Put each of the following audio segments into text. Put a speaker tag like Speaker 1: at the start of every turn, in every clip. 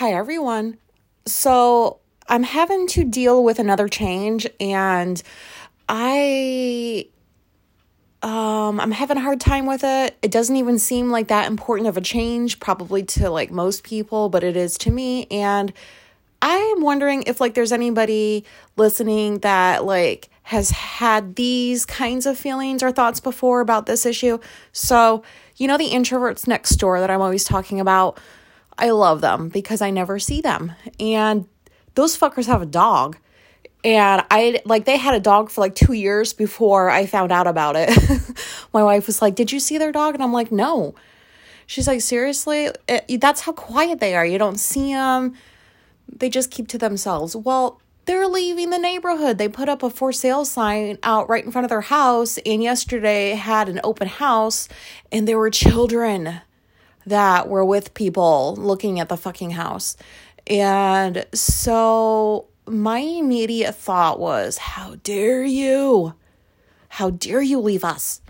Speaker 1: Hi, everyone. So, I'm having to deal with another change, and I. Um, I'm having a hard time with it. It doesn't even seem like that important of a change, probably to like most people, but it is to me. And I'm wondering if like there's anybody listening that like has had these kinds of feelings or thoughts before about this issue. So, you know the introverts next door that I'm always talking about? I love them because I never see them. And those fuckers have a dog. And I like they had a dog for like 2 years before I found out about it. My wife was like, "Did you see their dog?" And I'm like, "No." She's like, "Seriously? It, that's how quiet they are. You don't see them. They just keep to themselves." Well, they're leaving the neighborhood. They put up a for sale sign out right in front of their house, and yesterday had an open house, and there were children that were with people looking at the fucking house. And so my immediate thought was, How dare you? How dare you leave us?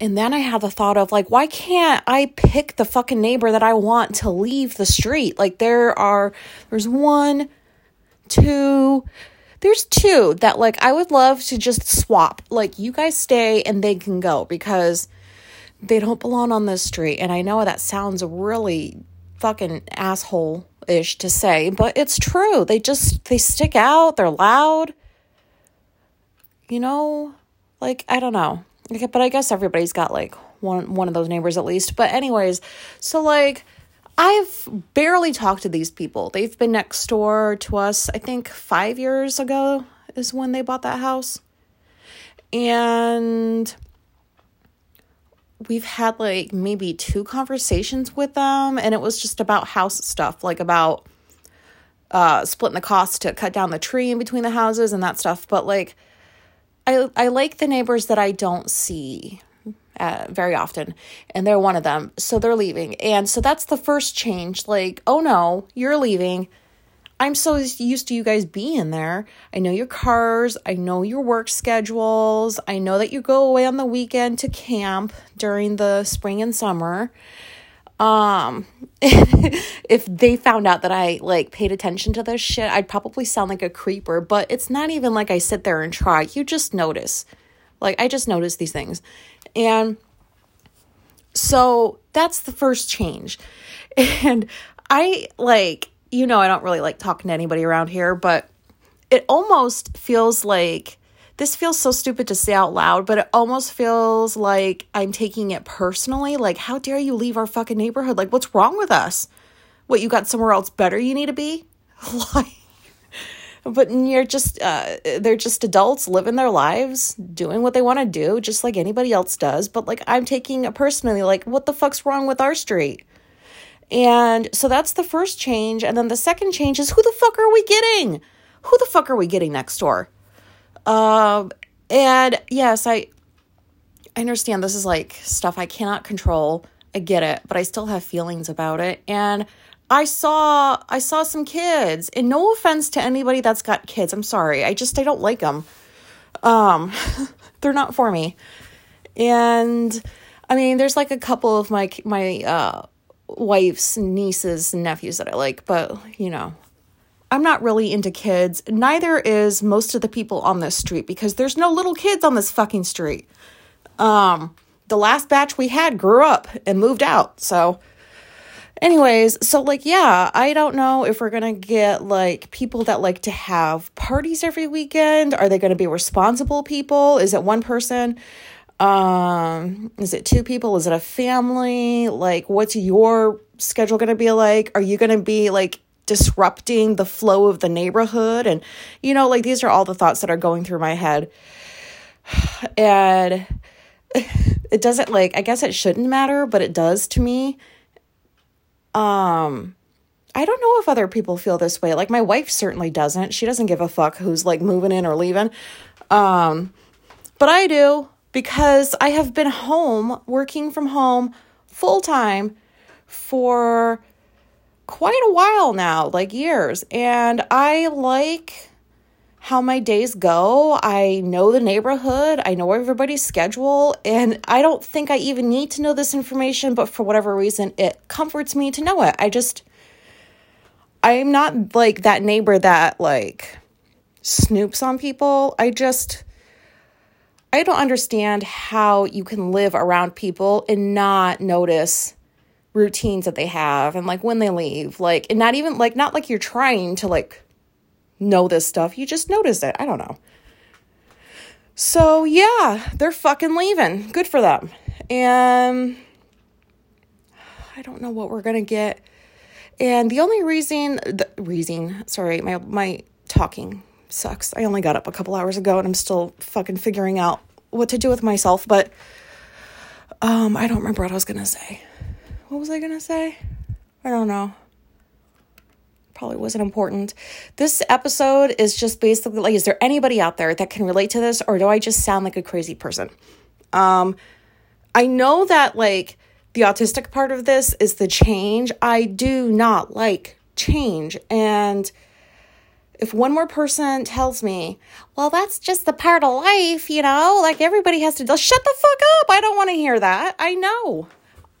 Speaker 1: And then I had the thought of, like, why can't I pick the fucking neighbor that I want to leave the street? Like, there are, there's one, two, there's two that, like, I would love to just swap. Like, you guys stay and they can go because they don't belong on this street. And I know that sounds really fucking asshole ish to say, but it's true. They just they stick out, they're loud. You know, like I don't know. Okay, but I guess everybody's got like one one of those neighbors at least. But anyways, so like I've barely talked to these people. They've been next door to us, I think 5 years ago is when they bought that house. And we've had like maybe two conversations with them and it was just about house stuff like about uh splitting the cost to cut down the tree in between the houses and that stuff. But like i i like the neighbors that i don't see uh, very often and they're one of them. So they're leaving. And so that's the first change like oh no you're leaving I'm so used to you guys being there. I know your cars, I know your work schedules. I know that you go away on the weekend to camp during the spring and summer. Um if they found out that I like paid attention to this shit, I'd probably sound like a creeper, but it's not even like I sit there and try. You just notice. Like I just notice these things. And so that's the first change. And I like you know, I don't really like talking to anybody around here, but it almost feels like this feels so stupid to say out loud, but it almost feels like I'm taking it personally. Like, how dare you leave our fucking neighborhood? Like, what's wrong with us? What, you got somewhere else better you need to be? like, but you're just, uh, they're just adults living their lives, doing what they want to do, just like anybody else does. But like, I'm taking it personally. Like, what the fuck's wrong with our street? And so that's the first change. And then the second change is who the fuck are we getting? Who the fuck are we getting next door? Um, and yes, I I understand this is like stuff I cannot control. I get it, but I still have feelings about it. And I saw I saw some kids. And no offense to anybody that's got kids. I'm sorry. I just I don't like them. Um they're not for me. And I mean, there's like a couple of my my uh wife's nieces and nephews that I like, but you know, I'm not really into kids. Neither is most of the people on this street because there's no little kids on this fucking street. Um, the last batch we had grew up and moved out. So, anyways, so like, yeah, I don't know if we're gonna get like people that like to have parties every weekend. Are they gonna be responsible people? Is it one person? Um, is it two people? Is it a family? Like, what's your schedule going to be like? Are you going to be like disrupting the flow of the neighborhood? And, you know, like these are all the thoughts that are going through my head. And it doesn't like, I guess it shouldn't matter, but it does to me. Um, I don't know if other people feel this way. Like my wife certainly doesn't. She doesn't give a fuck who's like moving in or leaving. Um, but I do because I have been home, working from home full time for quite a while now, like years. And I like how my days go. I know the neighborhood, I know everybody's schedule, and I don't think I even need to know this information, but for whatever reason, it comforts me to know it. I just, I'm not like that neighbor that like snoops on people. I just I don't understand how you can live around people and not notice routines that they have and like when they leave. Like and not even like not like you're trying to like know this stuff. You just notice it. I don't know. So yeah, they're fucking leaving. Good for them. And I don't know what we're gonna get. And the only reason, the reason, sorry, my my talking sucks. I only got up a couple hours ago and I'm still fucking figuring out what to do with myself, but um I don't remember what I was going to say. What was I going to say? I don't know. Probably wasn't important. This episode is just basically like is there anybody out there that can relate to this or do I just sound like a crazy person? Um I know that like the autistic part of this is the change. I do not like change and if one more person tells me, well, that's just the part of life, you know, like everybody has to shut the fuck up. I don't want to hear that. I know.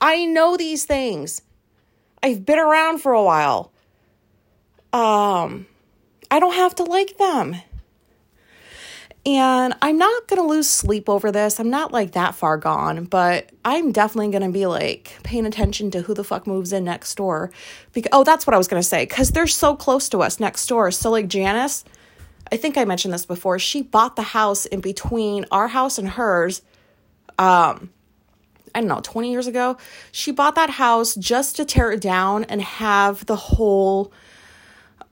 Speaker 1: I know these things. I've been around for a while. Um, I don't have to like them. And I'm not going to lose sleep over this. I'm not like that far gone, but I'm definitely going to be like paying attention to who the fuck moves in next door. Because oh, that's what I was going to say cuz they're so close to us next door. So like Janice, I think I mentioned this before. She bought the house in between our house and hers um I don't know, 20 years ago. She bought that house just to tear it down and have the whole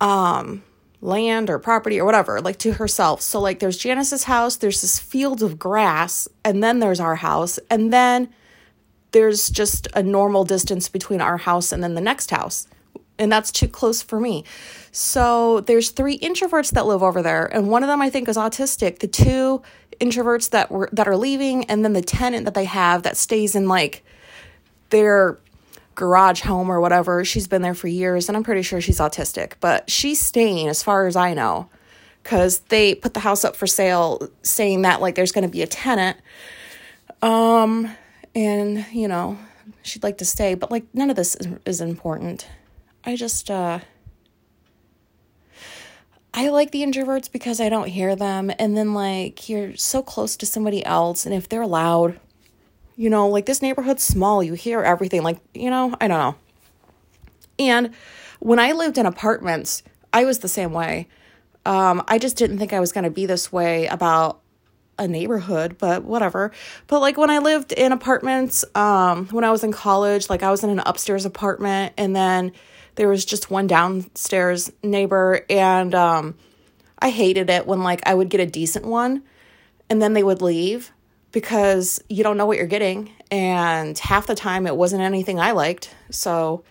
Speaker 1: um land or property or whatever, like to herself. So, like, there's Janice's house, there's this field of grass, and then there's our house, and then there's just a normal distance between our house and then the next house. And that's too close for me. So, there's three introverts that live over there, and one of them I think is autistic. The two introverts that were that are leaving, and then the tenant that they have that stays in like their garage home or whatever. She's been there for years and I'm pretty sure she's autistic, but she's staying as far as I know cuz they put the house up for sale saying that like there's going to be a tenant um and you know, she'd like to stay, but like none of this is, is important. I just uh I like the introverts because I don't hear them and then like you're so close to somebody else and if they're loud you know, like this neighborhood's small, you hear everything. Like, you know, I don't know. And when I lived in apartments, I was the same way. Um, I just didn't think I was going to be this way about a neighborhood, but whatever. But like when I lived in apartments, um, when I was in college, like I was in an upstairs apartment and then there was just one downstairs neighbor and um, I hated it when like I would get a decent one and then they would leave because you don't know what you're getting. And half the time it wasn't anything I liked. So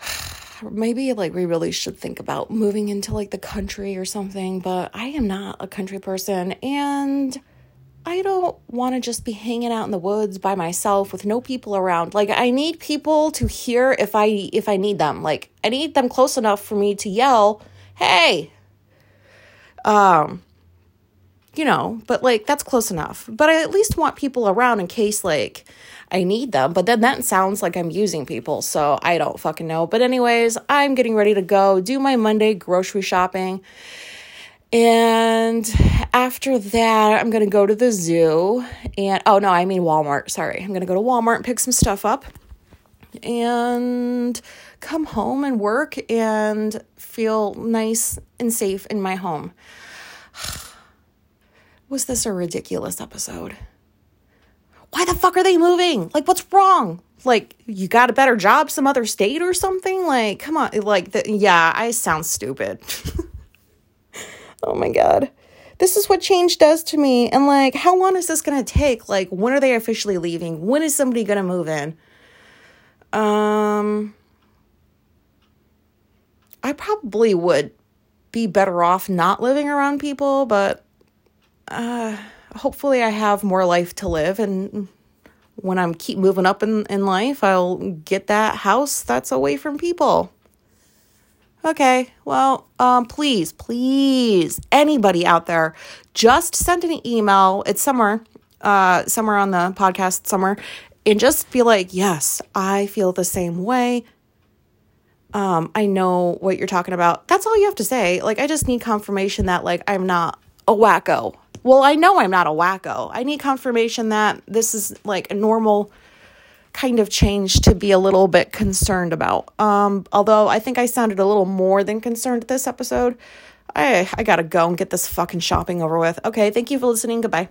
Speaker 1: maybe like we really should think about moving into like the country or something. But I am not a country person. And I don't want to just be hanging out in the woods by myself with no people around. Like I need people to hear if I if I need them. Like I need them close enough for me to yell, "Hey." Um you know, but like that's close enough. But I at least want people around in case like I need them. But then that sounds like I'm using people, so I don't fucking know. But anyways, I'm getting ready to go do my Monday grocery shopping. And after that, I'm going to go to the zoo and oh no, I mean Walmart. Sorry. I'm going to go to Walmart and pick some stuff up and come home and work and feel nice and safe in my home. Was this a ridiculous episode? Why the fuck are they moving? Like, what's wrong? Like, you got a better job some other state or something? Like, come on. Like, the, yeah, I sound stupid. oh my God. This is what change does to me. And like, how long is this going to take? Like, when are they officially leaving? When is somebody going to move in? Um, I probably would be better off not living around people, but uh, hopefully I have more life to live and when I'm keep moving up in, in life, I'll get that house that's away from people. Okay, well, um, please, please, anybody out there, just send an email. It's somewhere, uh, somewhere on the podcast, somewhere, and just be like, yes, I feel the same way. Um, I know what you're talking about. That's all you have to say. Like, I just need confirmation that, like, I'm not a wacko. Well, I know I'm not a wacko. I need confirmation that this is like a normal kind of change to be a little bit concerned about. Um, although I think I sounded a little more than concerned this episode. I I gotta go and get this fucking shopping over with. Okay, thank you for listening. Goodbye.